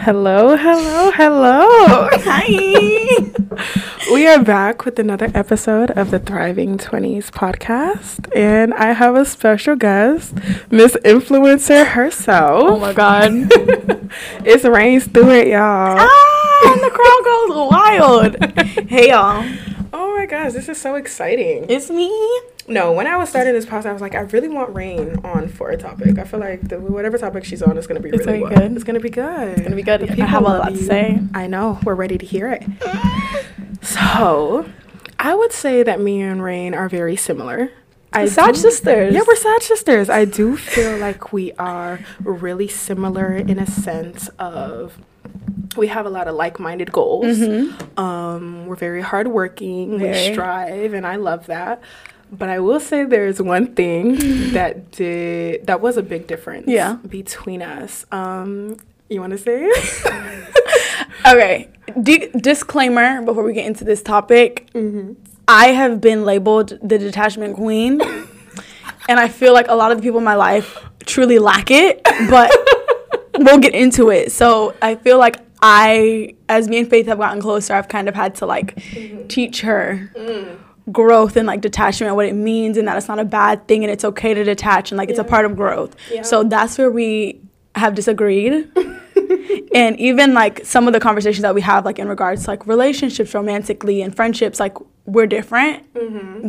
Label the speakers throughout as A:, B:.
A: Hello, hello, hello. Hi. we are back with another episode of the Thriving 20s podcast. And I have a special guest, Miss Influencer herself.
B: Oh my God.
A: it's Rain Stewart, y'all.
B: Ah, and the crowd goes wild. hey, y'all.
A: Oh my gosh, this is so exciting.
B: It's me.
A: No, when I was starting this podcast, I was like, I really want Rain on for a topic. I feel like the, whatever topic she's on is going to be
B: It's
A: really
B: gonna be
A: well.
B: good.
A: It's going to be good. It's
B: gonna be good. I have a lot to say.
A: I know. We're ready to hear it. So, I would say that me and Rain are very similar. I
B: Sad
A: do-
B: sisters.
A: Yeah, we're sad sisters. I do feel like we are really similar in a sense of we have a lot of like-minded goals. Um, we're very hardworking. We strive, and I love that. But I will say there's one thing that did that was a big difference.
B: Yeah.
A: between us. Um, you want to say it?
B: Okay. D- disclaimer before we get into this topic. Mm-hmm. I have been labeled the detachment queen. and I feel like a lot of the people in my life truly lack it, but we'll get into it. So I feel like I, as me and Faith have gotten closer, I've kind of had to like mm-hmm. teach her mm. Growth and like detachment, and what it means, and that it's not a bad thing and it's okay to detach and like it's a part of growth.
A: Yeah.
B: So that's where we have disagreed. and even like some of the conversations that we have, like in regards to like relationships romantically and friendships, like we're different,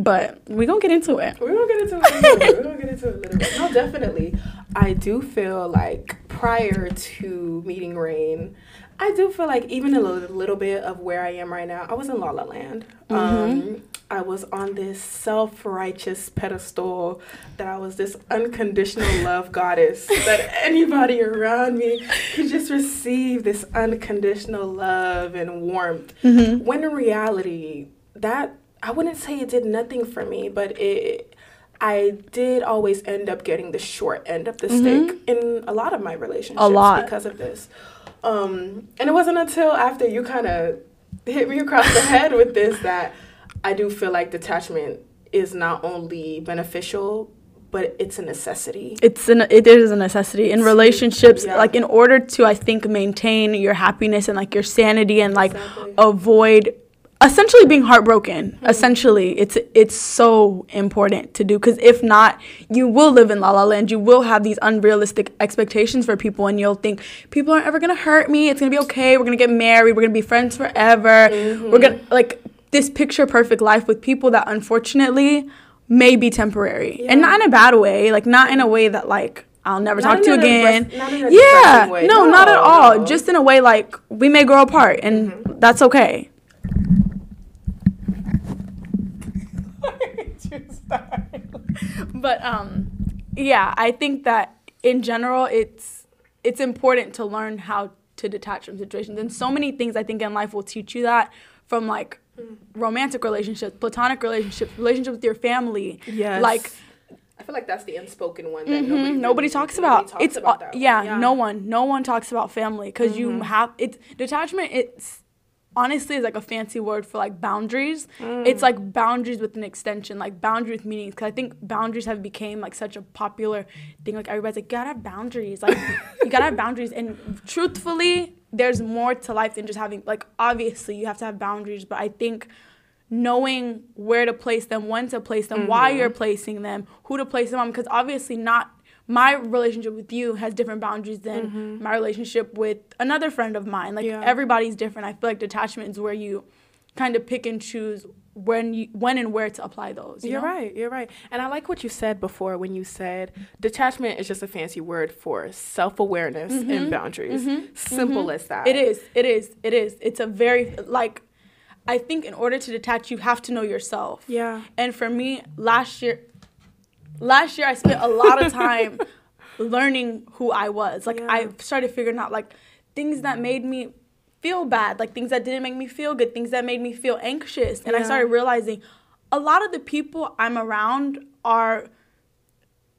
B: but we gonna get into it.
A: We're gonna get into it. A little bit. We're gonna get into it a little bit. No, definitely. I do feel like prior to meeting Rain, I do feel like even a little, little bit of where I am right now. I was in La La Land. Um, I was on this self-righteous pedestal that I was this unconditional love goddess. that anybody around me could just receive this unconditional love and warmth. When in reality, that I wouldn't say it did nothing for me, but it I did always end up getting the short end of the stick in a lot of my relationships a
B: lot.
A: because of this. Um, and it wasn't until after you kind of hit me across the head with this that I do feel like detachment is not only beneficial, but it's a necessity.
B: It's an it is a necessity in relationships.
A: Yeah.
B: Like in order to, I think, maintain your happiness and like your sanity and like
A: Exactly.
B: avoid essentially being heartbroken.
A: Mm-hmm.
B: Essentially, it's it's so important to do because if not, you will live in la la land. You will have these unrealistic expectations for people, and you'll think people aren't ever gonna hurt me. It's gonna be okay. We're gonna get married. We're gonna be friends forever.
A: Mm-hmm.
B: We're gonna like this picture perfect life with people that unfortunately may be temporary and not in a bad way. Like not in a way that like. I'll never
A: Not
B: talk to again.
A: depress- not in a
B: yeah,
A: way.
B: no, not at all.
A: no. Mm-hmm.
B: Just in a way like we may grow apart, and that's okay. but um yeah i think that in general it's it's important to learn how to detach from situations and so many things i think in life will teach you that from like romantic relationships platonic relationships relationships with your family.
A: Yes.
B: like
A: I feel like that's the unspoken one that
B: Mhm,
A: nobody,
B: nobody,
A: really-
B: talks
A: nobody
B: about.
A: talks
B: it's
A: about
B: uh,
A: that
B: yeah,
A: one.
B: no one no one talks about family because you have it's detachment it's honestly is like a fancy word for like boundaries. It's like boundaries with an extension like boundary with meanings because i think boundaries have became like such a popular thing. Like everybody's like you gotta have boundaries like you gotta have boundaries and truthfully there's more to life than just having like obviously you have to have boundaries but i think knowing where to place them, when to place them, why
A: Mm-hmm.
B: you're placing them, who to place them on. Because obviously, not my relationship with you has different boundaries than my relationship with another friend of mine. Like
A: Mm-hmm. Yeah.
B: everybody's different. I feel like detachment is where you kind of pick and choose when you when and where to apply those. you
A: You're
B: know?
A: right. You're right. And I like what you said before when you said detachment is just a fancy word for self awareness and mm-hmm. boundaries. Mm-hmm. Simple mm-hmm. as that.
B: It is. It is. It is. It's a very like. I think in order to detach, you have to know yourself.
A: Yeah.
B: And for me, last year, last year I spent a lot of time learning who I was. Like I started figuring out like things that made me feel bad, like things that didn't make me feel good, things that made me feel anxious. And I started realizing a lot of the people I'm around are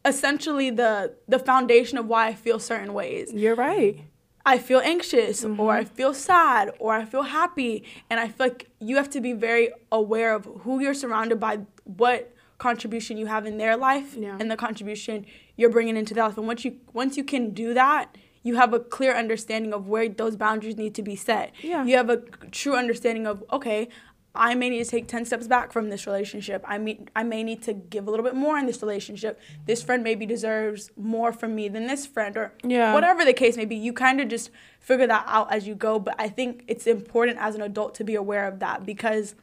B: essentially the the foundation of why I feel certain ways.
A: You're right.
B: I feel anxious or I mm-hmm. feel sad or I feel happy. And I feel like you have to be very aware of who you're surrounded by, what contribution you have in their life
A: Yeah.
B: and the contribution you're bringing into their life. And once you once you can do that, you have a clear understanding of where those boundaries need to be set.
A: Yeah.
B: You have a true understanding of okay, I may need to take 10 steps back from this relationship. I mean I may need to give a little bit more in this relationship. This friend maybe deserves more from me than this friend or
A: Yeah.
B: whatever the case may be. You kind of just figure that out as you go, but I think it's important as an adult to be aware of that because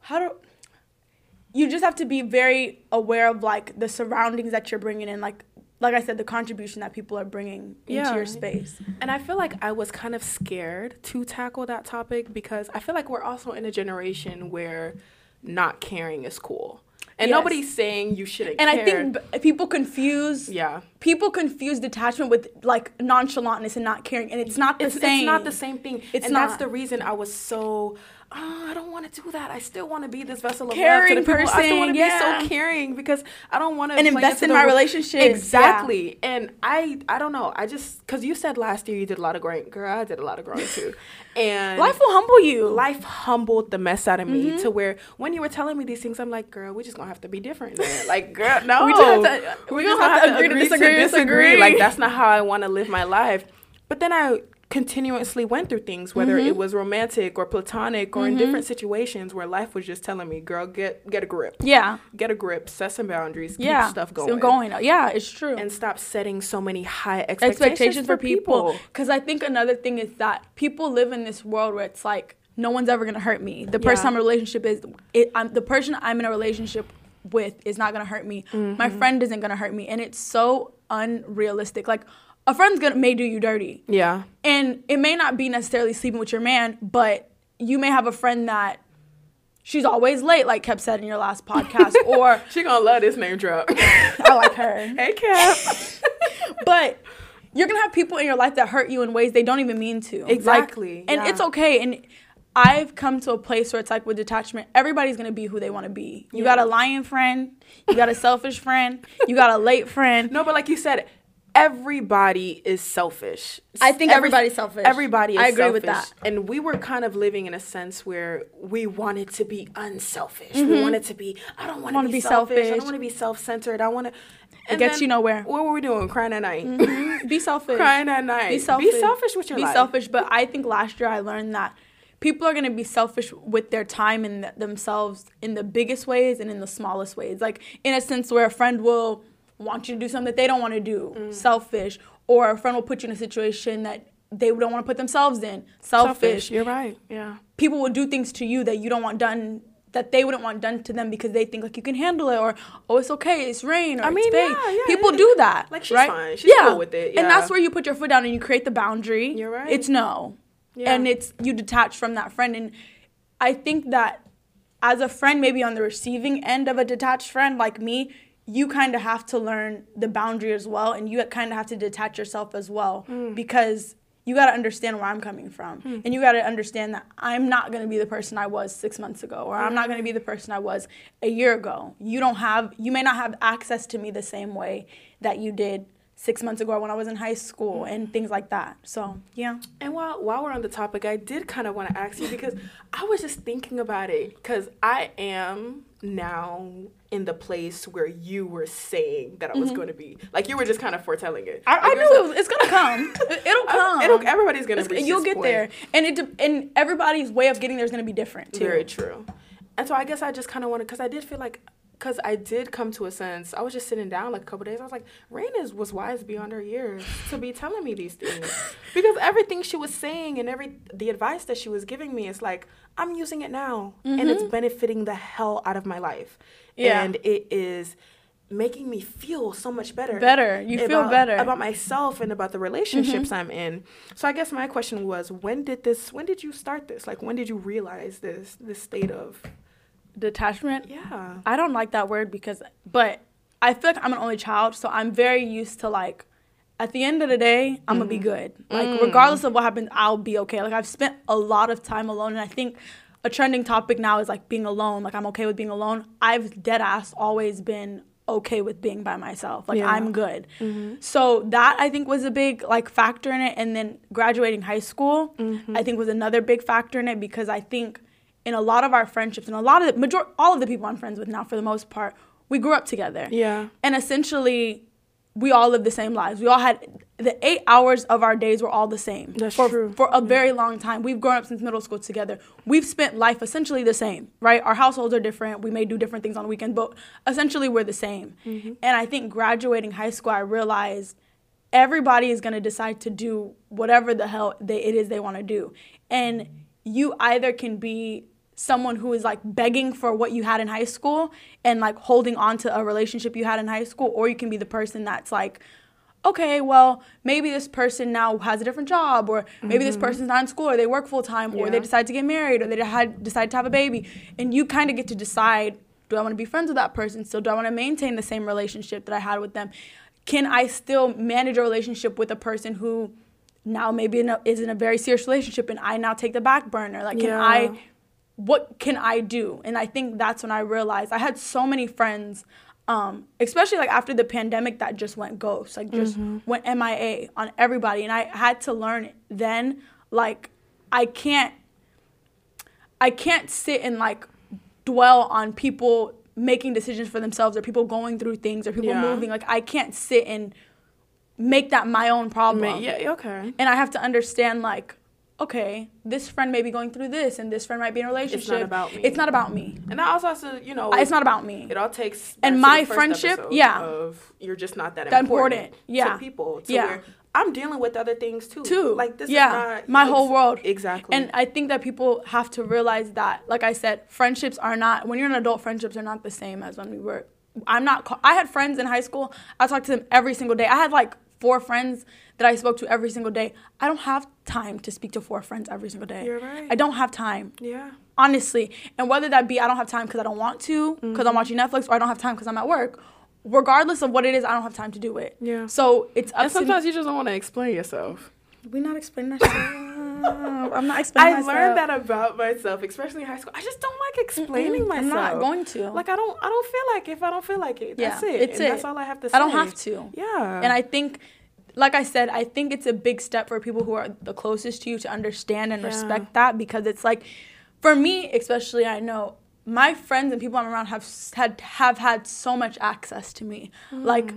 B: how do you just have to be very aware of like the surroundings that you're bringing in like like I said the contribution that people are bringing into your space.
A: And I feel like I was kind of scared to tackle that topic because I feel like we're also in a generation where not caring is cool. And
B: Yes.
A: nobody's saying you shouldn't
B: And
A: care.
B: I think b- people confuse
A: yeah.
B: people confuse detachment with like nonchalantness and not caring and it's not the
A: It's,
B: same.
A: it's not the same thing.
B: It's
A: and that's
B: not.
A: the reason I was so oh, I don't want to do that. I still want to be this vessel of
B: Caring
A: love to the people. I still want to
B: person,
A: be so caring because I don't want to
B: And invest in my relationship.
A: Exactly. And I I don't know. I just cuz you said last year you did a lot of growing. Girl, I did a lot of growing too. And
B: Life will humble you.
A: life humbled the mess out of me
B: Mm-hmm.
A: to where when you were telling me these things, I'm like, girl, we just gonna have to be different. Man. Like, girl, no,
B: We just have to- we
A: just
B: just have to agree to disagree, disagree.
A: Like, that's not how I want to live my life. But then I continuously went through things, whether
B: Mm-hmm.
A: it was romantic or platonic or in different situations where life was just telling me, girl, get get a grip,
B: yeah.
A: get a grip, set some boundaries,
B: Yeah.
A: keep stuff
B: Still
A: going,
B: going. Yeah, it's true.
A: and stop setting so many high expectations,
B: expectations for people. Because I think another thing is that people live in this world where it's like no one's ever gonna hurt me. The person
A: Yeah.
B: I'm in a relationship is, it, I'm the person I'm in a relationship with is not gonna hurt me.
A: Mm-hmm.
B: My friend isn't gonna hurt me, and it's so unrealistic. Like a friend's gonna may do you dirty,
A: Yeah,
B: and it may not be necessarily sleeping with your man, but you may have a friend that. She's always late, like Kev said in your last podcast, or
A: she gonna love this name drop.
B: I like her.
A: hey, Cap.
B: but you're gonna have people in your life that hurt you in ways they don't even mean to. Like,
A: Exactly,
B: and
A: yeah.
B: it's okay. And I've come to a place where it's like with detachment, everybody's gonna be who they want to be. You
A: Yeah.
B: got a lying friend, you got a selfish friend, you got a late friend.
A: No, but like you said, everybody is selfish.
B: I think
A: Every-
B: everybody's selfish.
A: Everybody is selfish.
B: I agree with that.
A: And we were kind of living in a sense where we wanted to be unselfish. We mm-hmm. wanted to be, I don't want to be,
B: be
A: selfish. I don't want to be self centered. I want to.
B: It gets you nowhere.
A: What were we doing? Crying at night. Mm-hmm.
B: Be selfish.
A: Crying at night.
B: Be selfish.
A: Be selfish with your
B: Be
A: life.
B: selfish. But I think last year I learned that people are gonna be selfish with their time and th- themselves in the biggest ways and in the smallest ways. Like in a sense where a friend will want you to do something that they don't want to do,
A: Mm.
B: selfish, or a friend will put you in a situation that they don't want to put themselves in, selfish.
A: You're right. Yeah.
B: People will do things to you that you don't want done. That they wouldn't want done to them because they think like you can handle it or oh it's okay it's rain or
A: I
B: it's
A: mean,
B: fake.
A: yeah, yeah,
B: People
A: yeah.
B: do that
A: Like, she's
B: right?
A: fine. She's cool with it, Yeah.
B: and that's where you put your foot down and you create the boundary.
A: You're right.
B: It's no.
A: Yeah.
B: And it's you detach from that friend. And I think that as a friend, maybe on the receiving end of a detached friend like me, you kind of have to learn the boundary as well. And you kind of have to detach yourself as well
A: Hmm.
B: because you got to understand where I'm coming from. And you got to understand that I'm not going to be the person I was six months ago, or I'm not going to be the person I was a year ago. You don't have, you may not have access to me the same way that you did six months ago when I was in high school and things like that. So, yeah.
A: And while while we're on the topic, I did kind of want to ask you because I was just thinking about it because I am now in the place where you were saying that I was going to be. Like you were just kind of foretelling it.
B: Mm-hmm. I, I
A: Like,
B: knew it was, it's gonna come. It- It'll
A: I-
B: come.
A: it'll- everybody's gonna reach
B: You'll get
A: point.
B: there, and it de- and everybody's way of getting there is gonna be different too.
A: Very true. And so I guess I just kind of wanted because I did feel like because I did come to a sense. I was just sitting down like a couple days. I was like, Rain is was wise beyond her years to be telling me these things because everything she was saying and every the advice that she was giving me is like I'm using it now and it's benefiting the hell out of my life.
B: Mm-hmm. Yeah.
A: And it is making me feel so much better.
B: Better. You feel better.
A: about myself and about the relationships
B: Mm-hmm.
A: I'm in. So I guess my question was, when did this? When did you start this? Like, when did you realize this? This state of
B: Detachment.
A: yeah.
B: I don't like that word because, but I feel like I'm an only child, so I'm very used to like. At the end of the day, I'm gonna be mm-hmm. good. Like mm. regardless of what happens, I'll be okay. Like I've spent a lot of time alone, and I think a trending topic now is like being alone. Like I'm okay with being alone. I've dead ass always been okay with being by myself. Like
A: Yeah.
B: I'm good. Mm-hmm. So that I think was a big like factor in it. And then graduating high school, mm-hmm. I think was another big factor in it because I think in a lot of our friendships and a lot of the major all of the people I'm friends with now for the most part, we grew up together.
A: Yeah.
B: And essentially we all lived the same lives. We all had the eight hours of our days were all the same.
A: That's
B: for,
A: true.
B: For a very long time. We've grown up since middle school together. We've spent life essentially the same, right? Our households are different. We may do different things on the weekend, but essentially we're the same.
A: Mm-hmm.
B: And I think graduating high school, I realized everybody is going to decide to do whatever the hell they, it is they want to do. And you either can be someone who is like begging for what you had in high school and like holding on to a relationship you had in high school, or you can be the person that's like, okay, well, maybe this person now has a different job, or maybe this mm-hmm. person's not in school, or they work full time, or they decide to get married, or they had, decide to have a baby. And you kind of get to decide do I want to be friends with that person still? Do I want to maintain the same relationship that I had with them? Can I still manage a relationship with a person who now maybe in a, is in a very serious relationship and I now take the back burner? Like, can
A: Yeah.
B: I what can I do? And I think that's when I realized I had so many friends, um, especially like after the pandemic that just went ghost, like just went MIA on everybody. And I had to learn then, like, I can't, I can't sit and like dwell on people making decisions for themselves or people going through things or people
A: Yeah.
B: moving. Like, I can't sit and make that my own problem
A: yeah, okay.
B: and I have to understand like, okay, this friend may be going through this, and this friend might be in a relationship.
A: about me.
B: It's not about me.
A: And that also has to, you know,
B: It's not about me.
A: It all takes
B: And my friendship, yeah.
A: of you're just not that,
B: That
A: important,
B: important, yeah.
A: to people. To
B: Yeah.
A: I'm dealing with other things too.
B: Too.
A: Like this
B: yeah.
A: is not
B: my whole world.
A: Exactly.
B: And I think that people have to realize that, like I said, friendships are not when you're an adult. Friendships are not the same as when we were. I'm not. I had friends in high school. I talked to them every single day. I had like four friends that I spoke to every single day. I don't have time to speak to four friends every single day.
A: You're right.
B: I don't have time.
A: yeah.
B: honestly and whether that be i don't have time because i don't want to because
A: Mm-hmm.
B: i'm watching netflix or i don't have time because i'm at work regardless of what it is i don't have time to do it
A: Yeah.
B: so it's up
A: And
B: to
A: sometimes you just don't want to explain yourself.
B: we not explaining that i'm not explaining
A: I
B: myself.
A: learned that about myself, especially in high school. I just don't like explaining
B: Mm-mm,
A: myself.
B: i'm not going to
A: Like I don't, I don't feel like it if I don't feel like it. That's
B: Yeah,
A: it.
B: it's
A: and
B: it.
A: That's all I have to say.
B: i don't have to
A: Yeah.
B: and i think like i said i think it's a big step for people who are the closest to you to understand and
A: Yeah.
B: respect that because it's like for me especially i know my friends and people i'm around have had have had so much access to me. Mm. Like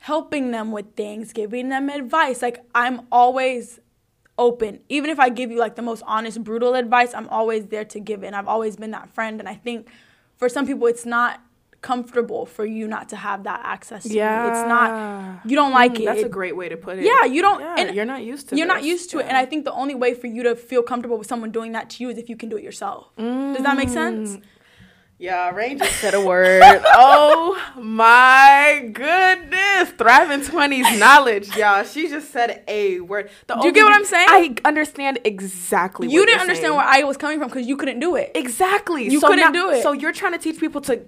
B: helping them with things giving them advice. Like i'm always open. Even if i give you like the most honest brutal advice i'm always there to give it and i've always been that friend. And i think for some people it's not comfortable for you not to have that access to
A: yeah.
B: it's not you don't like
A: Mm,
B: it
A: That's a great way to put it.
B: yeah you don't
A: Yeah,
B: and
A: you're not used to. It.
B: You're not used to it and i think the only way for you to feel comfortable with someone doing that to you is if you can do it yourself does that make sense
A: Yeah, Rain just said a word. oh my goodness. Thriving 20s knowledge, y'all. She just said a word. The
B: Do you get what I'm saying?
A: I understand exactly
B: you didn't understand
A: saying.
B: where i was coming from because you couldn't do it
A: Exactly.
B: You
A: so
B: couldn't
A: now-
B: do it.
A: So you're trying to teach people to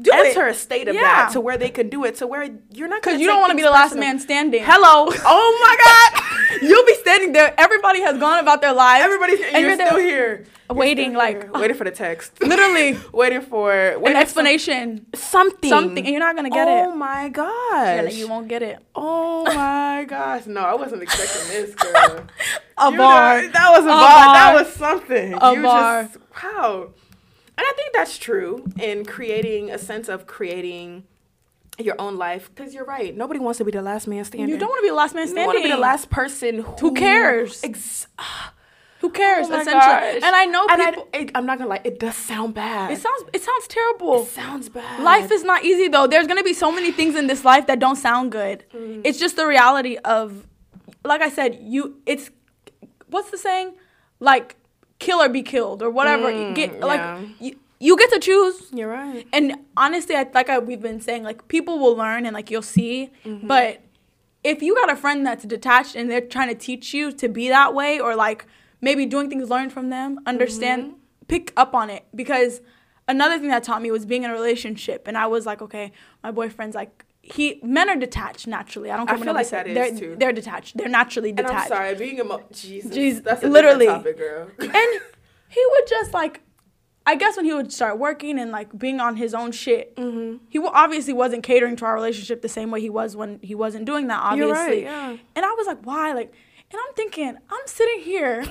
B: Do it.
A: enter a state of
B: Yeah.
A: that to where they can do it, to where you're not
B: because you don't want to be the last man standing
A: Hello. Oh my God.
B: you'll be standing there everybody has gone about their lives
A: Everybody's
B: and
A: you're,
B: you're
A: still here. You're
B: waiting,
A: still
B: like,
A: waiting for the text.
B: literally
A: waiting for
B: an
A: waiting for
B: explanation
A: something.
B: something and you're not gonna get
A: oh
B: it
A: Oh
B: my
A: gosh.
B: like, you won't get it
A: Oh my gosh. No, I wasn't expecting this, girl.
B: a
A: You
B: bar
A: know, that was a,
B: A
A: bar. That was something.
B: A
A: you
B: bar.
A: Just, wow. And I think that's true in creating a sense of creating your own life. Because you're right. Nobody wants to be the last man standing.
B: you don't want to be the last man standing.
A: You want to be the last person who,
B: cares?
A: Ex-
B: who cares
A: oh
B: essentially
A: gosh.
B: and i know people
A: I, it, I'm not gonna lie. It does sound bad.
B: it sounds it sounds terrible
A: It sounds bad.
B: Life is not easy though. There's gonna be so many things in this life that don't sound good.
A: Mm.
B: It's just the reality of, like I said, you. It's what's the saying? Like, kill or be killed or whatever. You
A: Mm,
B: get
A: yeah.
B: like you. You get to choose.
A: You're right.
B: And honestly, I, like I, we've been saying, like people will learn and like you'll see.
A: Mm-hmm.
B: But if you got a friend that's detached and they're trying to teach you to be that way, or like maybe doing things learned from them, understand,
A: Mm-hmm.
B: pick up on it. Because another thing that taught me was being in a relationship, and I was like, okay, my boyfriend's like. He men are detached naturally. I don't care
A: I
B: what
A: feel like that
B: says. they're,
A: too.
B: They're detached. They're naturally
A: And
B: detached.
A: I'm sorry, being emo- Jesus,
B: Jeez,
A: that's a
B: literally.
A: topic, girl.
B: and he would just like i guess when he would start working and like being on his own shit
A: Mm-hmm.
B: he obviously wasn't catering to our relationship the same way he was when he wasn't doing that obviously
A: You're right, yeah.
B: and i was like why like and i'm thinking i'm sitting here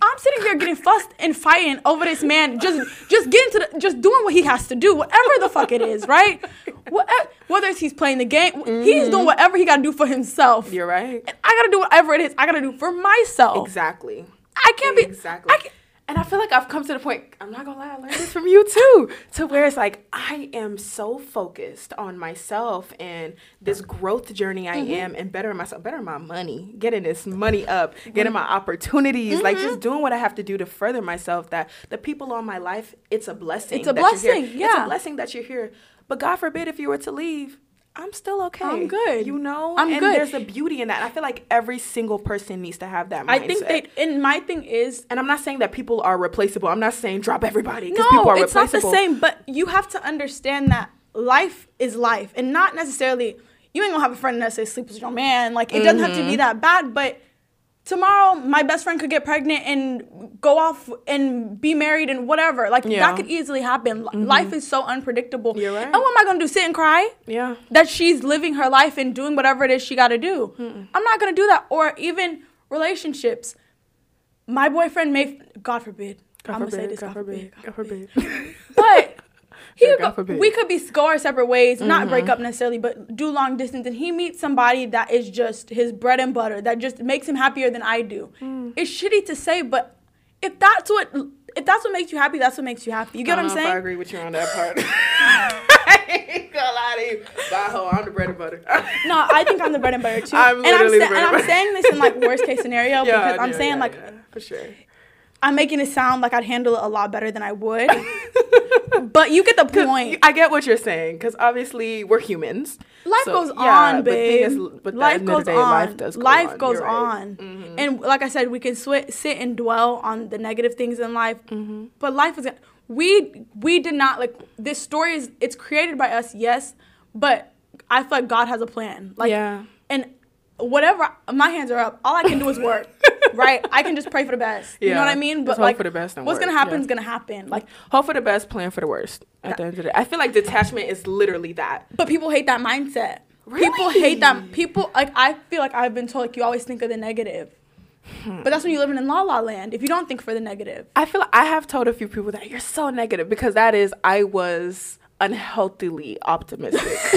B: I'm sitting here getting fussed and fighting over this man, just just getting to the, just doing what he has to do, whatever the fuck it is, right? What, whether it's he's playing the game, mm-hmm. he's doing whatever he got to do for himself.
A: You're right.
B: And I got to do whatever it is I got to do for myself.
A: Exactly.
B: I can't be
A: exactly. I and I feel like I've come to the point, I'm not gonna lie, I learned this from you too, to where it's like I am so focused on myself and this growth journey I mm-hmm. am and bettering myself, bettering my money, getting this money up, getting my opportunities, mm-hmm. like just mm-hmm. doing what I have to do to further myself that the people on my life, it's a blessing.
B: It's a blessing.
A: Yeah. It's a blessing that you're here. But God forbid if you were to leave, I'm still okay.
B: I'm good.
A: You know,
B: I'm
A: and
B: good.
A: There's a beauty in that. I feel like every single person needs to have that. Mindset. I
B: think they. And my thing is,
A: and I'm not saying that people are replaceable. I'm not saying drop everybody
B: because
A: no, people are
B: it's
A: replaceable.
B: not the same. But you have to understand that life is life, and not necessarily. You ain't gonna have a friend that says sleep with your man. Like it mm-hmm. doesn't have to be mm-hmm. that bad, but tomorrow my best friend could get pregnant and go off and be married and whatever. Like yeah. that could easily happen. Mm-hmm. Life is so unpredictable.
A: You're right.
B: And what am I gonna do? Sit and cry?
A: Yeah.
B: That she's living her life and doing whatever it is she got to do. Mm-mm. I'm not gonna do that. Or even relationships. My boyfriend may, God forbid.
A: God I'm forbid, gonna say this. God, God forbid. God forbid.
B: God forbid. but he go, we could be go our separate ways, mm-hmm. not break up necessarily, but do long distance. And he meets somebody that is just his bread and butter, that just makes him happier than I do. Mm. It's shitty to say, but if that's what if that's what makes you happy, that's what makes you happy. You get what I'm saying? I
A: agree with you on that part. I ain't gonna lie to you. Bye, I'm the bread and butter.
B: no, I think I'm the bread and butter too.
A: I'm
B: and I'm,
A: sa-
B: and I'm saying this in like worst case scenario
A: yeah,
B: because I'm saying
A: yeah,
B: like
A: for sure.
B: I'm making it sound like I'd handle it a lot better than I would. but you get the point.
A: I get what you're saying because obviously we're humans.
B: Life so, goes yeah, on, babe. But life goes day, on. Life does go life on. goes on. Mm-hmm. And like I said, we can sw- sit and dwell on the negative things in life. Mm-hmm. But life is we we did not like this story is it's created by us, yes, but I feel like God has a plan. Like
A: yeah.
B: and whatever my hands are up, all I can do is work. right? I can just pray for the best. Yeah. You know what I mean?
A: But just like, for the best.
B: what's
A: work.
B: gonna happen
A: yeah.
B: is gonna happen. Like,
A: hope for the best, plan for the worst. At the end of the day, I feel like detachment is literally that.
B: But people hate that mindset.
A: Really?
B: People hate that. People like I feel like I've been told like you always think of the negative. Hmm. But that's when you're living in la la land. If you don't think for the negative,
A: I feel like I have told a few people that you're so negative because that is I was unhealthily optimistic.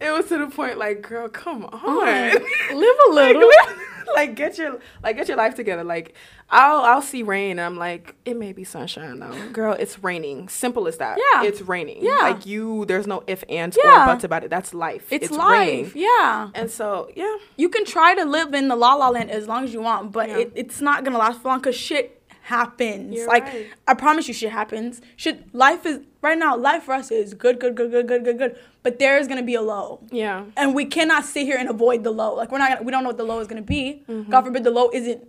A: it was to the point like, girl, come on,
B: live a little.
A: Like, like get your like get your life together. Like I'll I'll see rain and I'm like, it may be sunshine though. Girl, it's raining. Simple as that.
B: Yeah.
A: It's raining.
B: Yeah.
A: Like you there's no if, ands, yeah. or buts about it. That's life.
B: It's, it's life. Raining. Yeah.
A: And so yeah.
B: You can try to live in the la la land as long as you want, but yeah. it, it's not gonna last for long because shit happens.
A: You're
B: like
A: right.
B: I promise you shit happens. Shit life is right now, life for us is good, good, good, good, good, good, good. But there is gonna be a low.
A: Yeah.
B: And we cannot sit here and avoid the low. Like we're not gonna we don't know what the low is gonna be. Mm-hmm. God forbid the low isn't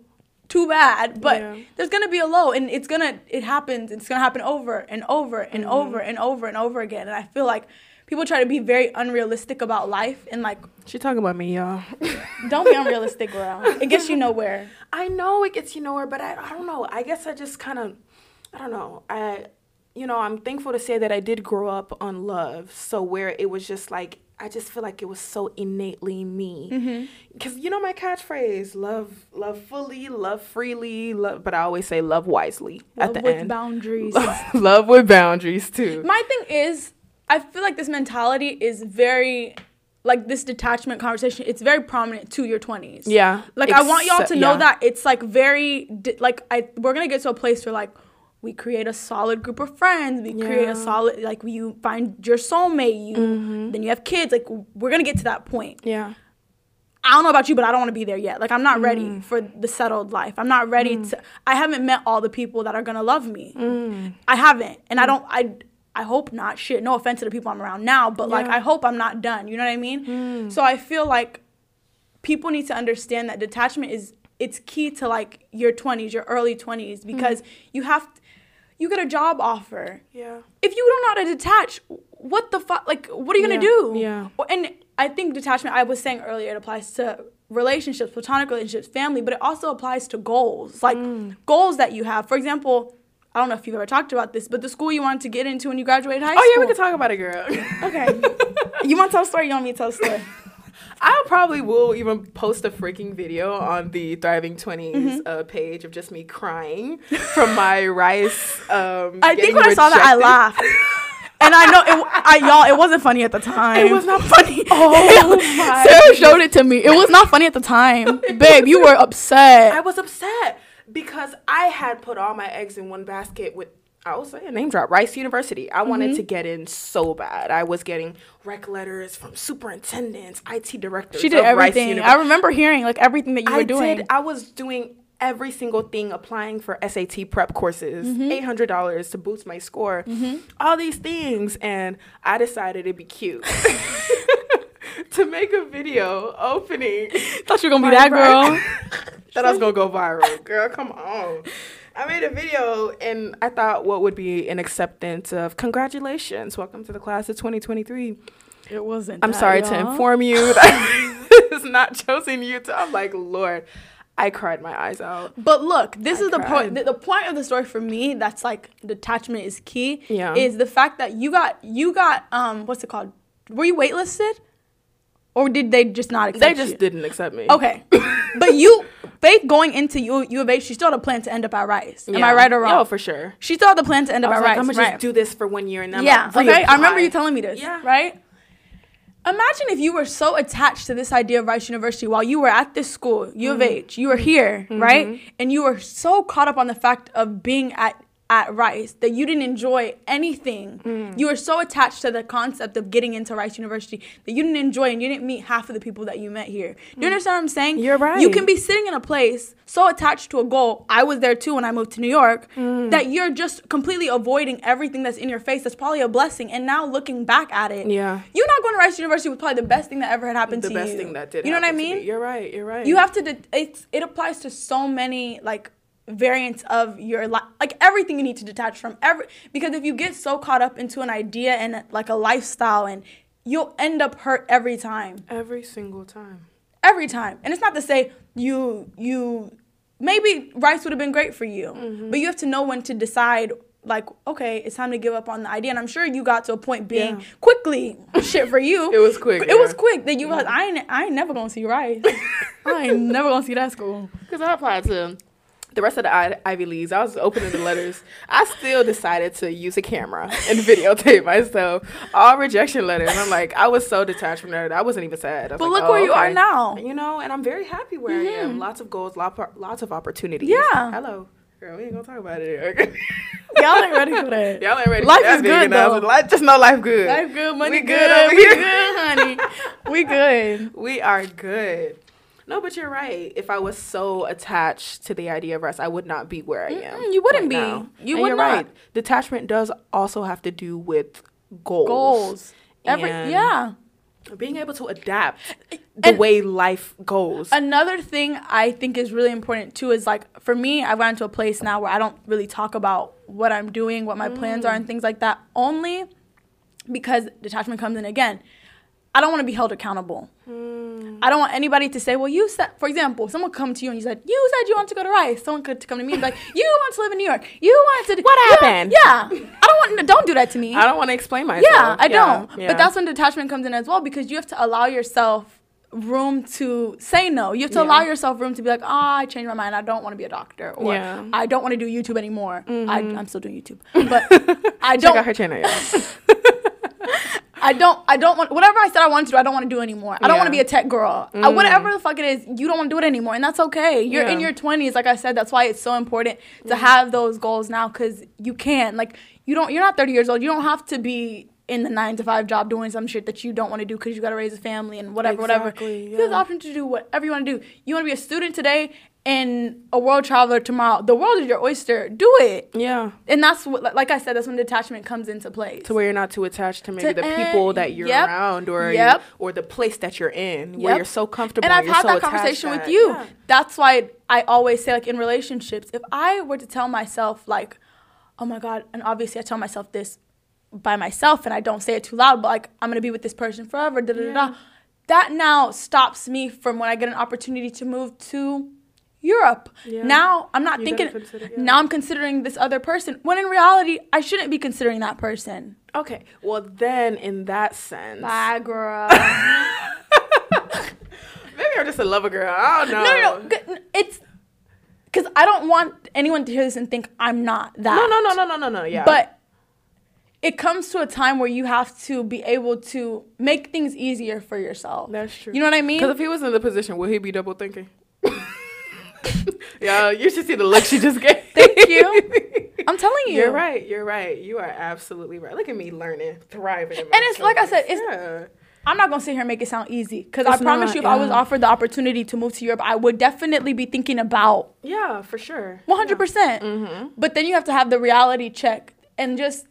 B: too bad. But yeah. there's gonna be a low and it's gonna it happens. It's gonna happen over and over and mm-hmm. over and over and over again. And I feel like people try to be very unrealistic about life and like
A: she talking about me y'all
B: don't be unrealistic girl it gets you nowhere
A: i know it gets you nowhere but i, I don't know i guess i just kind of i don't know i you know i'm thankful to say that i did grow up on love so where it was just like I just feel like it was so innately me. Because mm-hmm. you know my catchphrase: love, love fully, love freely, love. But I always say love wisely
B: love
A: at the
B: with
A: end.
B: Boundaries.
A: love with boundaries too.
B: My thing is, I feel like this mentality is very like this detachment conversation it's very prominent to your 20s
A: yeah
B: like i want y'all to know yeah. that it's like very like i we're gonna get to a place where like we create a solid group of friends we yeah. create a solid like you find your soulmate you mm-hmm. then you have kids like we're gonna get to that point
A: yeah
B: I don't know about you, but I don't want to be there yet. Like I'm not mm. ready for the settled life. I'm not ready mm. to. I haven't met all the people that are gonna love me.
A: Mm.
B: I haven't, and I mm. don't. I I hope not. Shit, no offense to the people I'm around now, but yeah. like I hope I'm not done. You know what I mean?
A: Mm.
B: So I feel like people need to understand that detachment is it's key to like your 20s, your early 20s because mm. you have you get a job offer.
A: Yeah.
B: If you don't know how to detach, what the fuck like what are you going to
A: yeah.
B: do?
A: Yeah.
B: And I think detachment I was saying earlier it applies to relationships, platonic relationships, family, but it also applies to goals. Like mm. goals that you have. For example, I don't know if you've ever talked about this, but the school you wanted to get into when you graduated high school.
A: Oh yeah, we can talk about it, girl.
B: okay. you want to tell a story? You want me to tell a story?
A: I probably will even post a freaking video on the Thriving 20s
B: Mm-hmm.
A: uh, page of just me crying from my rice. Um,
B: I think when I saw that, I laughed. And I know it, I y'all, it wasn't funny at the time.
A: It was not funny.
B: Oh
A: my
B: Sarah showed it to me. It was not funny at the time, babe. You were upset.
A: I was upset because I had put all my eggs in one basket with. I will say a name drop, Rice University. I wanted
B: Mm-hmm.
A: to get in so bad. I was getting rec letters from superintendents, IT directors.
B: she did
A: of Rice
B: everything. I remember hearing like everything that you were doing.
A: I did. I was doing every single thing, applying for SAT prep courses,
B: Mm-hmm.
A: eight hundred dollars to boost my score, all these things, and I decided it'd be cute to make a video opening.
B: Thought you were gonna be that girl.
A: Thought I was gonna go viral, girl. Come on. I made a video and I thought what would be an acceptance of congratulations, welcome to the class of 2023.
B: It wasn't.
A: I'm sorry to
B: y'all.
A: inform you that it's not chosen you to. I'm like, Lord, I cried my eyes out.
B: But look, this
A: I
B: is the point. The, the point of the story for me that's like detachment is key.
A: Yeah.
B: Is the fact that you got you got um what's it called? Were you waitlisted, or did they just not accept me?
A: They just
B: you?
A: didn't accept me.
B: Okay, but you Faith going into U, U of H, she still had a plan to end up at Rice. Am I right or wrong?
A: Oh, for sure.
B: She still had the plan to end
A: I
B: up
A: was
B: at
A: like,
B: Rice.
A: I'm gonna
B: right.
A: just do this for one year and then
B: yeah,
A: I'm
B: okay. I remember you telling me this.
A: Yeah.
B: Right? Imagine if you were so attached to this idea of Rice University while you were at this school, U of
A: Mm-hmm.
B: H, you were here, right? And you were so caught up on the fact of being at at Rice that you didn't enjoy anything.
A: Mm.
B: You were so attached to the concept of getting into Rice University that you didn't enjoy and you didn't meet half of the people that you met here. Do you understand what I'm saying?
A: Mm. You're right.
B: You can be sitting in a place so attached to a goal. I was there too when I moved to New York
A: Mm.
B: that you're just completely avoiding everything that's in your face. That's probably a blessing. And now looking back at it,
A: Yeah.
B: you're not going to Rice University was probably the best thing that ever had happened
A: the
B: to you.
A: The best thing that did.
B: You know what I mean?
A: me. You're right. You're right.
B: You have to. De- it's it applies to so many like variants of your life, like everything you need to detach from. Every because if you get so caught up into an idea and like a lifestyle, and you'll end up hurt every time
A: every single time.
B: every time. And it's not to say you you maybe rice would have been great for you,
A: Mm-hmm.
B: but you have to know when to decide. Like, okay, it's time to give up on the idea. And I'm sure you got to a point being
A: Yeah.
B: quickly shit for you.
A: It was quick,
B: It was
A: yeah. Mm-hmm.
B: quick that you was like, I ain't, I ain't never gonna see rice. I ain't never gonna see that school.
A: Because I applied to the rest of the I- Ivy Leagues. I was opening the letters. I still decided to use a camera and videotape myself. All rejection letters. I'm like, I was so detached from that. I wasn't even sad. Was
B: But
A: like,
B: look where
A: oh,
B: you are now.
A: You know, and I'm very happy where I am. Mm-hmm. Lots of goals, lot, lots of opportunities.
B: Yeah.
A: Hello. Girl, we ain't gonna talk about it.
B: Y'all ain't ready for that.
A: Y'all ain't ready.
B: Life
A: for that
B: is good, though.
A: Life, just know life good.
B: Life good, money
A: We
B: good,
A: good
B: we
A: here.
B: good, honey. We good.
A: We are good. No, but you're right. If I was so attached to the idea of rest, I would not be where I am.
B: Mm-mm, you wouldn't
A: right
B: be.
A: now.
B: You
A: And
B: would
A: you're
B: not.
A: right. Detachment does also have to do with goals.
B: Goals. Every yeah.
A: Being able to adapt the
B: And-
A: way life goes.
B: Another thing I think is really important too is like for me, I've gotten to a place now where I don't really talk about what I'm doing, what my plans are, and mm. things like that. Only because detachment comes in again. I don't want to be held accountable. I don't want anybody to say, "Well, you said." For example, someone come to you and you said, "You said you want to go to Rice." Someone could come to me and be like, "You want to live in New York. You wanted to."
A: What happened?
B: Yeah, I don't want. Don't do that to me.
A: I don't want to explain myself.
B: Yeah, I don't.
A: yeah.
B: But that's when detachment comes in as well because you have to allow yourself room to say no. You have to
A: Yeah.
B: allow yourself room to be like, oh, I changed my mind. I don't want to be a doctor, or
A: Yeah. Mm-hmm.
B: I don't want to do YouTube anymore. I, I'm still doing YouTube, but I
A: Check
B: don't.
A: Got her channel.
B: I don't. I don't want whatever I said I wanted to do. I don't want to do anymore. I don't want to
A: Mm.
B: be a tech girl. Uh, whatever the fuck it is, you don't want to do it anymore, and that's okay. You're in your 20s, like I said. That's why it's so important to have those goals now, because you can. Like you don't. You're not 30 years old. You don't have to be in the nine to five job doing some shit that you don't want to do because you got to raise a family and whatever, whatever.
A: Exactly,
B: You have the option to do whatever you want to do. You want to be a student today and a world traveler tomorrow. The world is your oyster. Do it.
A: yeah.
B: And that's what, like I said, that's when detachment comes into play.
A: To where you're not too attached to maybe
B: To
A: the
B: end-
A: people that you're
B: yep.
A: around or
B: Yep.
A: you, or the place that you're in where you're so comfortable.
B: and I've had
A: so
B: that conversation with
A: that-
B: you.
A: Yeah.
B: That's why I always say, like in relationships, if I were to tell myself, like, oh my god, and obviously I tell myself this by myself, and I don't say it too loud, but like I'm gonna be with this person forever, da da. da. That now stops me from when I get an opportunity to move to Europe.
A: Yeah.
B: Now I'm not
A: You
B: thinking.
A: consider- yeah.
B: Now I'm considering this other person when in reality I shouldn't be considering that person.
A: Okay. Well, then in that sense,
B: Bye, girl.
A: Maybe I'm just a lover girl. I don't know.
B: No, no, no. It's because I don't want anyone to hear this and think I'm not that.
A: No, no, no, no, no, no, no. Yeah.
B: But it comes to a time where you have to be able to make things easier for yourself.
A: That's true.
B: You know what I mean?
A: Because if he was in the position, would he be double thinking? yeah, you should see the look she just gave.
B: Thank you. I'm telling you.
A: You're right. You're right. You are absolutely right. Look at me learning, thriving. And
B: it's like I said, it's-
A: yeah.
B: I'm not gonna sit here and make it sound easy because I promise
A: not,
B: you, if I was offered the opportunity to move to Europe, I would definitely be thinking about
A: yeah, for sure.
B: 100. percent
A: Mm-hmm.
B: But then you have to have the reality check and just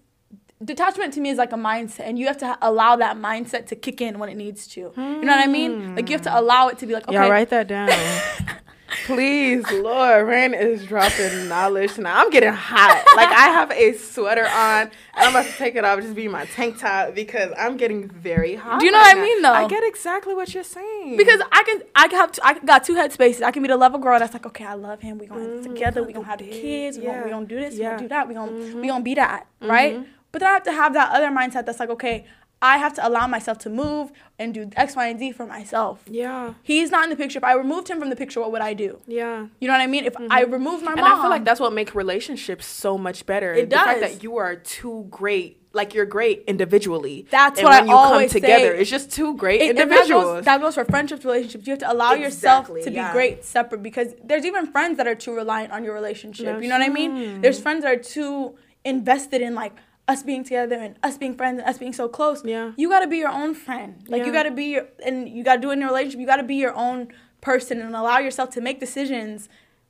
B: detachment to me is like a mindset, and you have to ha- allow that mindset to kick in when it needs to. You know what I mean? Like you have to allow it to be like, okay,
A: Y'all write that down. Please, Lord, Rain is dropping knowledge now. I'm getting hot. Like I have a sweater on, and I'm about to take it off, just be my tank top because I'm getting very hot.
B: Do you know
A: right
B: what I mean, though?
A: I get exactly what you're saying.
B: Because I can, I have, t- I got two headspaces. I can be the level girl that's like, okay, I love him. We gonna have mm-hmm. together. We gonna have the kids. We gonna, we
A: Yeah.
B: gonna do this. We
A: Yeah.
B: gonna do that. We gonna, we mm-hmm. gonna be that, right? Mm-hmm. But then I have to have that other mindset that's like, okay, I have to allow myself to move and do X, Y, and Z for myself.
A: yeah,
B: He's not in the picture. If I removed him from the picture, what would I do?
A: yeah.
B: You know what I mean? If I mm-hmm. removed my
A: And
B: mom,
A: I feel like that's what makes relationships so much better.
B: It
A: the fact that you are too great, like you're great individually.
B: That's
A: and
B: what I
A: when you
B: always
A: come together,
B: say.
A: it's just two great
B: It- and that goes, that goes for friendships, relationships. You have to allow yourself
A: Exactly,
B: to be great separate because there's even friends that are too reliant on your relationship.
A: That's
B: you know what I mean? There's friends that are too invested in like us being together and us being friends and us being so close.
A: Yeah.
B: You got to be your own friend. Like you got to be your and you got to do it in a relationship. You got to be your own person and allow yourself to make decisions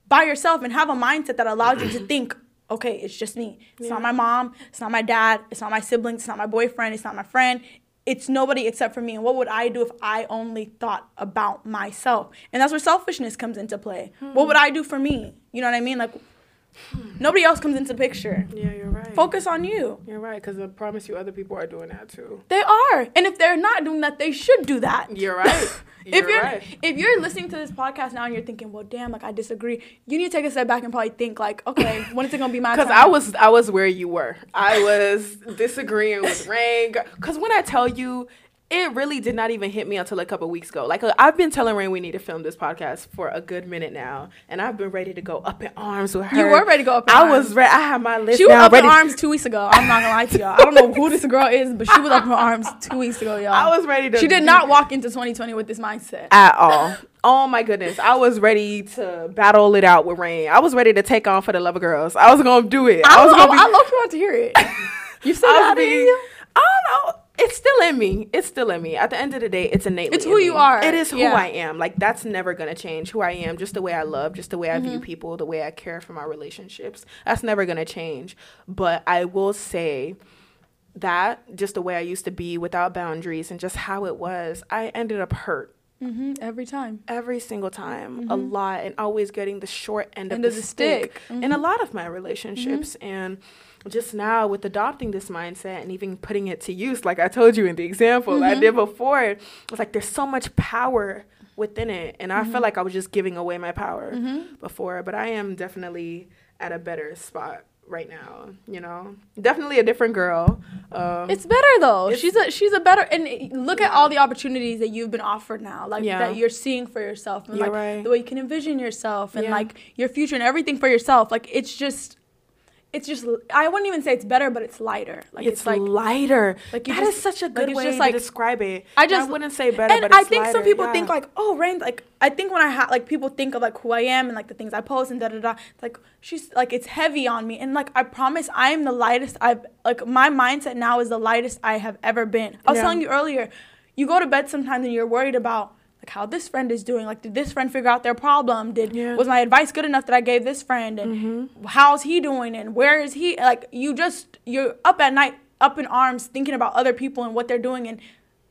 B: by yourself and have a mindset that allows you to think okay, it's just me. It's not my mom. It's not my dad. It's not my siblings. It's not my boyfriend. It's not my friend. It's nobody except for me. And what would I do if I only thought about myself? And that's where selfishness comes into play. What hmm. would I do for me? You know what I mean? Like, Hmm. nobody else comes into picture.
A: yeah, you're right.
B: Focus on you.
A: You're right, because I promise you, other people are doing that too.
B: They are. And if they're not doing that, they should do that.
A: You're right.
B: if
A: You're
B: you're
A: right.
B: if you're listening to this podcast now and you're thinking, well, damn, like I disagree, you need to take a step back and probably think like, okay, when is it gonna be my?
A: Because I was I was where you were. I was disagreeing with Rain. Because when I tell you, it really did not even hit me until a couple weeks ago. Like uh, I've been telling Rain we need to film this podcast for a good minute now, and I've been ready to go up in arms with her.
B: You were ready to go up in
A: I
B: arms.
A: was ready. I had my list
B: She was
A: down
B: up
A: ready.
B: in arms two weeks ago. I'm not gonna lie to y'all. I don't know who this girl is, but she was up in arms two weeks ago, y'all.
A: I was ready to.
B: She did not walk into 2020 with this mindset.
A: at all. Oh my goodness. I was ready to battle it out with Rain. I was ready to take on for the Lover Girls. I was gonna do it. I,
B: I,
A: was gonna be
B: I low key want to hear it. You still
A: I was
B: got it in
A: being-
B: you?
A: I don't know. It's still in me. It's still in me. At the end of the day, it's innately.
B: It's who
A: me.
B: you are.
A: It is who
B: Yeah.
A: I am. Like that's never gonna change. Who I am, just the way I love, just the way I
B: Mm-hmm.
A: view people, the way I care for my relationships. That's never gonna change. But I will say that just the way I used to be without boundaries and just how it was, I ended up hurt
B: Mm-hmm, every time.
A: every single time a lot and always getting the short end,
B: Mm-hmm. End
A: of
B: of
A: the,
B: the
A: stick,
B: stick.
A: in a lot of my relationships and just now with adopting this mindset and even putting it to use like i told you in the example i mm-hmm. did before it's like there's so much power within it and i felt mm-hmm. like i was just giving away my power mm-hmm. before but i am definitely at a better spot right now you know definitely a different girl um,
B: It's better though.
A: It's-
B: she's a she's a better and look at all the opportunities that you've been offered now, like
A: Yeah.
B: that you're seeing for yourself, and
A: You're
B: like
A: right.
B: the way you can envision yourself and
A: Yeah.
B: like your future and everything for yourself. Like it's just, it's just. I wouldn't even say it's better, but it's lighter. Like
A: it's,
B: it's, like
A: lighter.
B: like you
A: that is
B: just-
A: such a good
B: it's
A: way
B: just
A: to
B: like-
A: describe it.
B: I
A: I
B: just-
A: wouldn't say better,
B: and
A: but
B: I think some people
A: yeah.
B: think like, oh, Rain. Like I think when I have like people think of like who I am and like the things I post and da da da. It's like she's like it's heavy on me, and like I promise I am the lightest I've like my mindset now is the lightest I have ever been. I was
A: Yeah.
B: telling you earlier, you go to bed sometimes and you're worried about like how this friend is doing. Like did this friend figure out their problem? Did
A: Yeah.
B: was my advice good enough that I gave this friend? And mm-hmm. how's he doing? And where is he? Like you just you're up at night, up in arms, thinking about other people and what they're doing and.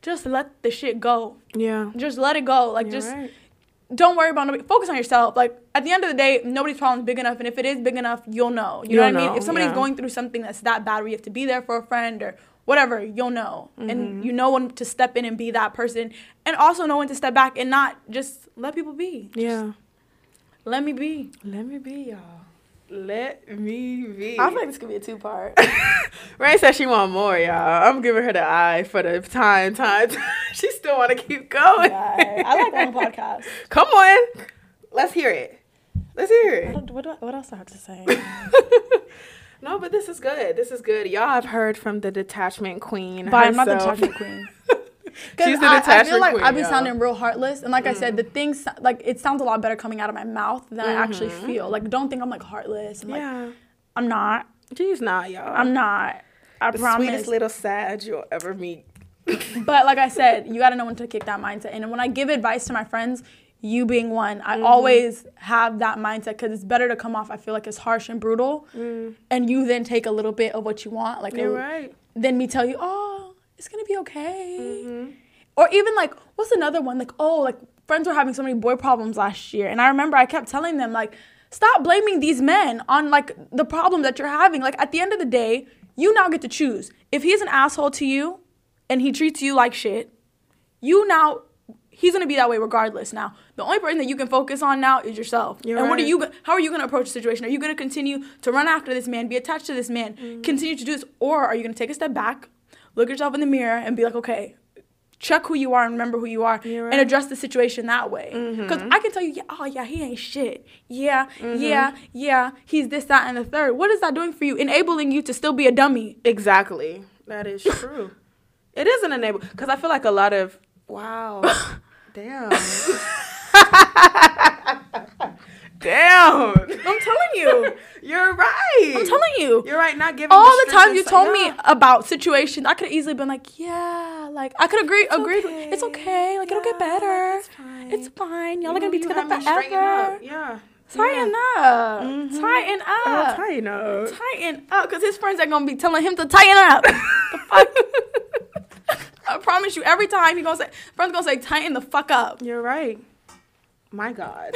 B: Just let the shit go
A: yeah.
B: just let it go. Like
A: You're
B: just
A: right.
B: don't worry about nobody. Focus on yourself. Like at the end of the day, nobody's problem is big enough, and if it is big enough, you'll know. You know
A: You'll
B: what I mean?
A: know,
B: If somebody's
A: yeah.
B: going through something that's that bad, where you have to be there for a friend or whatever, you'll know,
A: Mm-hmm.
B: and you know when to step in and be that person, and also know when to step back and not just let people be.
A: Yeah.
B: Let me be.
A: Let me be y'all. Let me be.
B: I feel like this could be a two part.
A: Rain said she want more, y'all. I'm giving her the eye for the time, time. time. she still want to keep going.
B: Yeah, I like long podcasts.
A: Come on, let's hear it. Let's hear it.
B: What, what, do- what else do I have to say?
A: No, but this is good. This is good. Y'all have heard from the detachment queen.
B: But I'm not the detachment queen.
A: She's the
B: I, I feel like
A: queen.
B: I be
A: y'all.
B: sounding real heartless, and like I said, mm-hmm. the things like it sounds a lot better coming out of my mouth than I actually mm-hmm. feel. Like, don't think I'm like heartless. Like,
A: Yeah,
B: I'm not.
A: she's not, y'all.
B: I'm not. I
A: the
B: promise.
A: sweetest little sad you'll ever meet.
B: But like I said, you got to know when to kick that mindset. And when I give advice to my friends, you being one, I mm-hmm. always have that mindset because it's better to come off. I feel like it's harsh and brutal, mm. and you then take a little bit of what you want, like
A: You're
B: a-
A: right.
B: then me tell you, oh, it's gonna be okay. Mm-hmm. Or even like, what's another one? Like, oh, like friends were having so many boy problems last year, and I remember I kept telling them like, stop blaming these men on like the problem that you're having. Like at the end of the day, you now get to choose. If he's an asshole to you, and he treats you like shit, you now. He's gonna be that way regardless. Now, the only person that you can focus on now is yourself.
A: You're
B: and what are you? How are you gonna approach the situation? Are you gonna continue to run after this man, be attached to this man,
A: Mm-hmm.
B: continue to do this, or are you gonna take a step back, look yourself in the mirror, and be like, okay, check who you are and remember who you are,
A: You're
B: and.
A: Mm-hmm.
B: address the situation that way. Because I can tell you, yeah, oh yeah, he ain't shit. Yeah, yeah, yeah, he's this, that, and the third. What is that doing for you? Enabling you to still be a dummy.
A: Exactly. That is true. it is an enable because I feel like a lot of wow, damn, damn.
B: I'm telling you.
A: You're right.
B: I'm telling you.
A: You're right. Not giving
B: all the
A: strict
B: times you told me
A: Yeah.
B: about situations, I could have easily been like, yeah, like I could agree, agreed. with-
A: okay.
B: It's okay, like it'll get
A: Yeah,
B: better.
A: it's fine.
B: It's fine. Y'all
A: You-
B: are gonna be together
A: got me straighten
B: forever.
A: up. Yeah.
B: Tighten
A: yeah.
B: up,
A: Mhm.
B: tighten
A: Oh,
B: up,
A: tighten up.
B: tighten up, because his friends are gonna be telling him to tighten up. the fuck? I promise you, every time he gonna say, friends gonna say, tighten the fuck up.
A: You're right. My God.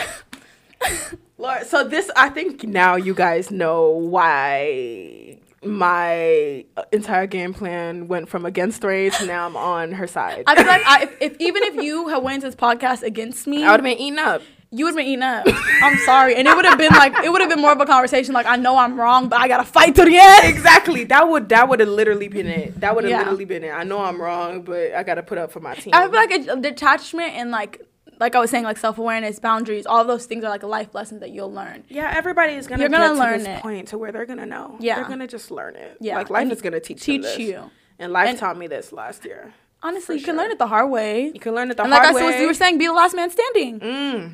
A: Lord, so this, I think now you guys know why my entire game plan went from against Ray to now I'm on her side.
B: I feel like I, if, if even if you had went to this podcast against me,
A: I would have been eaten up.
B: You would have been eaten up. I'm sorry, and it would have been like it would have been more of a conversation. Like I know I'm wrong, but I gotta fight to the end.
A: Exactly. That would that would have literally been it. That would have
B: Yeah.
A: literally been it. I know I'm wrong, but I gotta put up for my team.
B: I feel like a, detachment and like like I was saying, like self awareness, boundaries, all those things are like a life lessons that you'll learn.
A: yeah, everybody is gonna,
B: You're gonna
A: get
B: learn
A: to this
B: it.
A: point to where they're gonna know.
B: Yeah.
A: they're gonna just learn it.
B: Yeah,
A: like life
B: and
A: is gonna teach
B: Teach
A: this.
B: you.
A: and life
B: And-
A: taught me this last year.
B: Honestly,
A: For
B: you can
A: sure.
B: learn it the hard way.
A: You can learn it the
B: and hard way. And like I said, you were saying, be the last man standing.
A: Mm.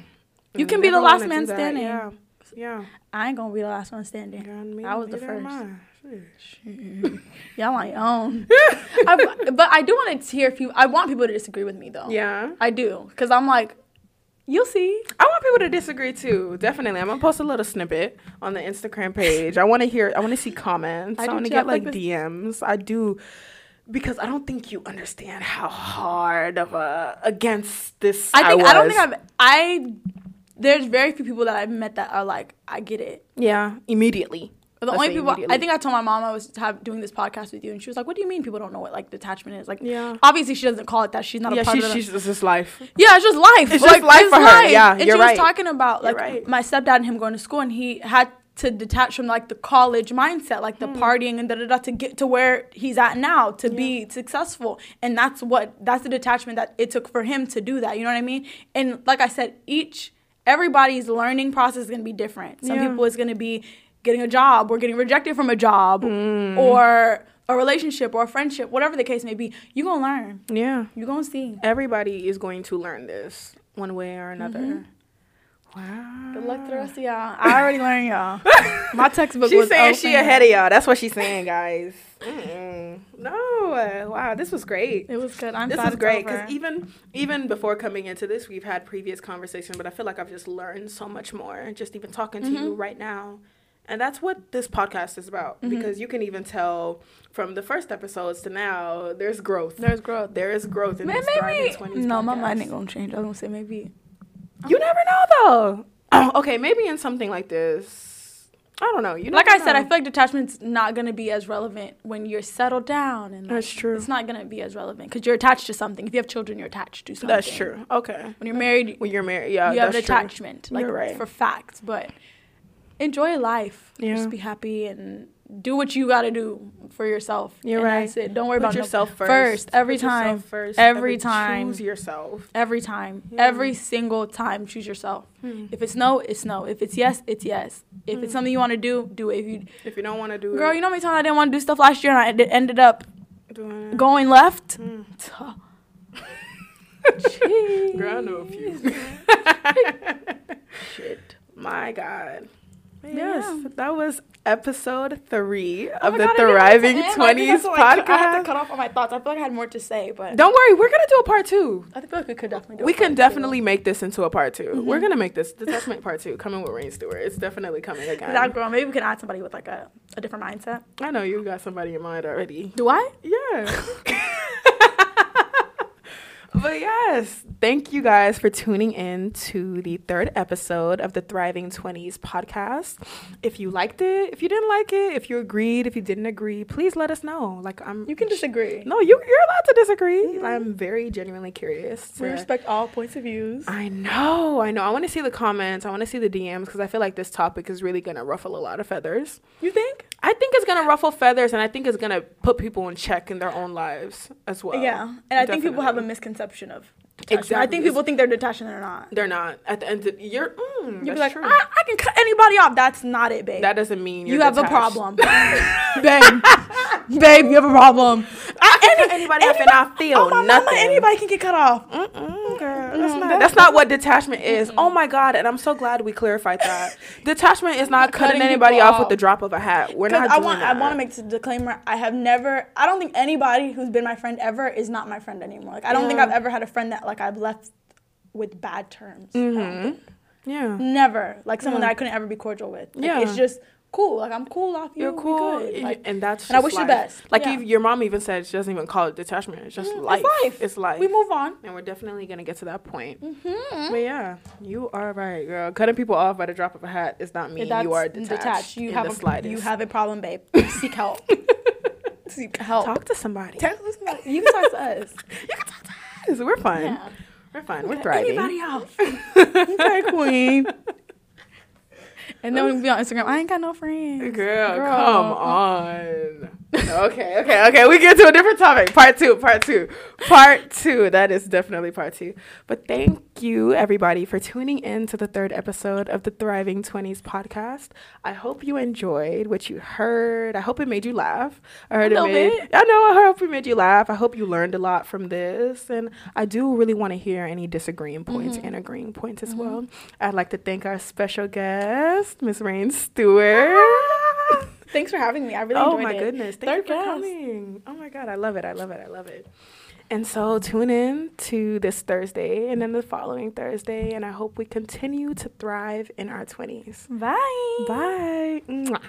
B: You can be the last man standing.
A: Yeah, yeah.
B: I ain't gonna be the last one standing. I was the
A: neither
B: first.
A: I.
B: Y'all on your own. I, but I do want to hear people. I want people to disagree with me though.
A: Yeah.
B: I do, because I'm like, you'll see.
A: I want people to disagree too. Definitely. I'm gonna post a little snippet on the Instagram page. I want to hear. I want to see comments.
B: I
A: I, want to get
B: like
A: DMs. I do because I don't think you understand how hard of a against this.
B: I think I, don't think I've I. There's very few people that I've met that are like, I get it.
A: Yeah, immediately.
B: The
A: Let's
B: only people I think I told my mom I was have, doing this podcast with you, and she was like, "What do you mean people don't know what like detachment is?" Like,
A: Yeah.
B: obviously she doesn't call it that. She's not
A: Yeah,
B: a part
A: she's
B: of the,
A: she's this is life.
B: Yeah, it's just life.
A: It's just life for her. Yeah,
B: and
A: you're
B: she
A: right.
B: was talking about like
A: right.
B: my stepdad and him going to school, and he had to detach from like the college mindset, like
A: Hmm.
B: the partying and da da da, to get to where he's at now, to be successful. And that's what that's the detachment that it took for him to do that. You know what I mean? And like I said, each everybody's learning process is gonna be different. Some
A: Yeah.
B: people is gonna be getting a job or getting rejected from a job
A: Hmm.
B: or a relationship or a friendship, whatever the case may be. you're gonna learn.
A: Yeah.
B: You're gonna see.
A: Everybody is going to learn this one way or another.
B: Mm-hmm.
A: Wow.
B: Good luck to the rest of y'all. I already learned y'all. My textbook
A: She's
B: was
A: saying she ahead of y'all. That's what she's saying, guys. Mm-mm. No, wow, this was great.
B: It was good. I'm
A: this is great because even even before coming into this, we've had previous conversation, but I feel like I've just learned so much more just even talking to you
B: Mm-hmm.
A: right now. And that's what this podcast is about
B: Mm-hmm.
A: because you can even tell from the first episodes to now, there's growth.
B: There's growth.
A: There is growth in
B: Maybe,
A: this Thriving 20s
B: no, my mind ain't gonna change. I was gonna say maybe.
A: You never know though. Oh, okay, maybe in something like this. I don't know. You
B: Like I said, I feel like detachment's not gonna be as relevant when you're settled down, and like,
A: That's true.
B: It's not gonna be as relevant because you're attached to something. If you have children, you're attached to something.
A: That's true. Okay.
B: When you're married,
A: When you're married, yeah,
B: you have an
A: that's true.
B: attachment, like
A: You're right.
B: for facts. But enjoy life.
A: Yeah.
B: Just be happy and do what you got to do for yourself.
A: You're
B: And
A: right.
B: That's it. Don't worry
A: Put
B: about no-
A: yourself first.
B: First, every
A: Put yourself
B: time.
A: First.
B: Every time.
A: Choose yourself.
B: Every time. Every single time. Choose yourself. Hmm. If it's no, it's no. If it's yes, it's yes. If it's hmm. something you want to do, do it. If you,
A: If you don't want to do
B: girl,
A: it, girl,
B: you know how many times I didn't want to do stuff last year and I ended up
A: doing
B: going left. Jeez. Hmm.
A: Girl, I know a few.
B: Shit.
A: My God.
B: Yeah.
A: Yes, that was episode three
B: Oh
A: of the
B: God, I didn't want
A: Thriving
B: to end. I think
A: Twenties
B: why I had to cut off on my thoughts. I feel like I had more to say, but
A: Don't worry, we're gonna do a part two.
B: I feel like we could definitely do. a
A: We can
B: two.
A: definitely make this into a part 2 we
B: Mm-hmm.
A: We're gonna make this detachment part two coming with Rain Stewart. It's definitely coming again.
B: That girl. Maybe we can add somebody with like a, a different mindset.
A: I know you got somebody in mind already.
B: Do I?
A: Yeah. but yes, thank you guys for tuning in to the third episode of the Thriving 20s podcast. If you liked it, if you didn't like it, if you agreed, if you didn't agree, please let us know. Like I'm
B: You can disagree.
A: No, you you're allowed to disagree. Mm-hmm. I'm very genuinely curious.
B: We respect all points of views.
A: I know, I know. I want to see the comments. I want to see the DMs because I feel like this topic is really gonna ruffle a lot of feathers.
B: You think?
A: I think it's gonna ruffle feathers, and I think it's gonna put people in check in their own lives as well.
B: yeah, and I think people have a misconception of detachment. I think people think they're detached and they're not.
A: They're not at the end. Of, you're. Mm, that's
B: be like,
A: true.
B: I, I can cut anybody off. That's not it, babe.
A: that doesn't mean
B: you have a problem, babe. babe, you have a problem.
A: I can cut anybody off and I feel
B: oh, my
A: nothing.
B: Mama, anybody can get cut off.
A: Mm-mm, girl,
B: Mm,
A: that's, not,
B: that's-
A: not what detachment is. Oh my god, and I'm so glad we clarified that. Detachment is not cutting,
B: Cutting
A: anybody
B: people
A: off with the drop of a hat. We're not
B: I
A: doing
B: want,
A: that.
B: I want to make this disclaimer. I have never. I don't think anybody who's been my friend ever is not my friend anymore. Like I don't think I've ever had a friend that like I've left with bad terms.
A: Mhm. Yeah,
B: Never like someone
A: Yeah.
B: that I couldn't ever be cordial with. Like,
A: Yeah.
B: it's just cool. Like I'm cool off you.
A: you're cool,
B: Like,
A: and that's.
B: and I wish you
A: life.
B: the best.
A: Like
B: Yeah.
A: you, your mom even said, she doesn't even call it detachment. It's just
B: Mm,
A: life.
B: It's life.
A: It's life.
B: We move on.
A: and we're definitely gonna get to that point.
B: Mm-hmm.
A: But yeah, you are right, girl. Cutting people off by the drop of a hat is not me. you are detached.
B: You
A: in
B: have a
A: slightest.
B: you have a problem, babe. Seek help. Seek help.
A: Talk to somebody.
B: you can talk to us. You can talk to us.
A: We're fine.
B: Yeah.
A: We're fine. We're thriving.
B: Anybody off? okay, queen. And then we be on Instagram. I ain't got no friends.
A: Girl,
B: Girl.
A: come on. Okay, okay, okay. We get to a different topic. Part two, part two, part two. That is definitely part two. But thank you, everybody, for tuning in to the third episode of the Thriving 20s podcast. I hope you enjoyed what you heard. I hope it made you laugh. I heard
B: A
A: it
B: little
A: made.
B: bit.
A: I know. I hope it made you laugh. I hope you learned a lot from this. And I do really want to hear any disagreeing points
B: Mm-hmm.
A: and agreeing points as well. I'd like to thank our special guest, Miss Rain Stewart.
B: Thanks for having me. I really
A: oh
B: enjoyed it.
A: Oh my goodness! Thank
B: Third
A: you for
B: guest.
A: coming. Oh my god, I love it. I love it. I love it. And so tune in to this Thursday and then the following Thursday, and I hope we continue to thrive in our twenties.
B: Bye.
A: Bye. Mwah.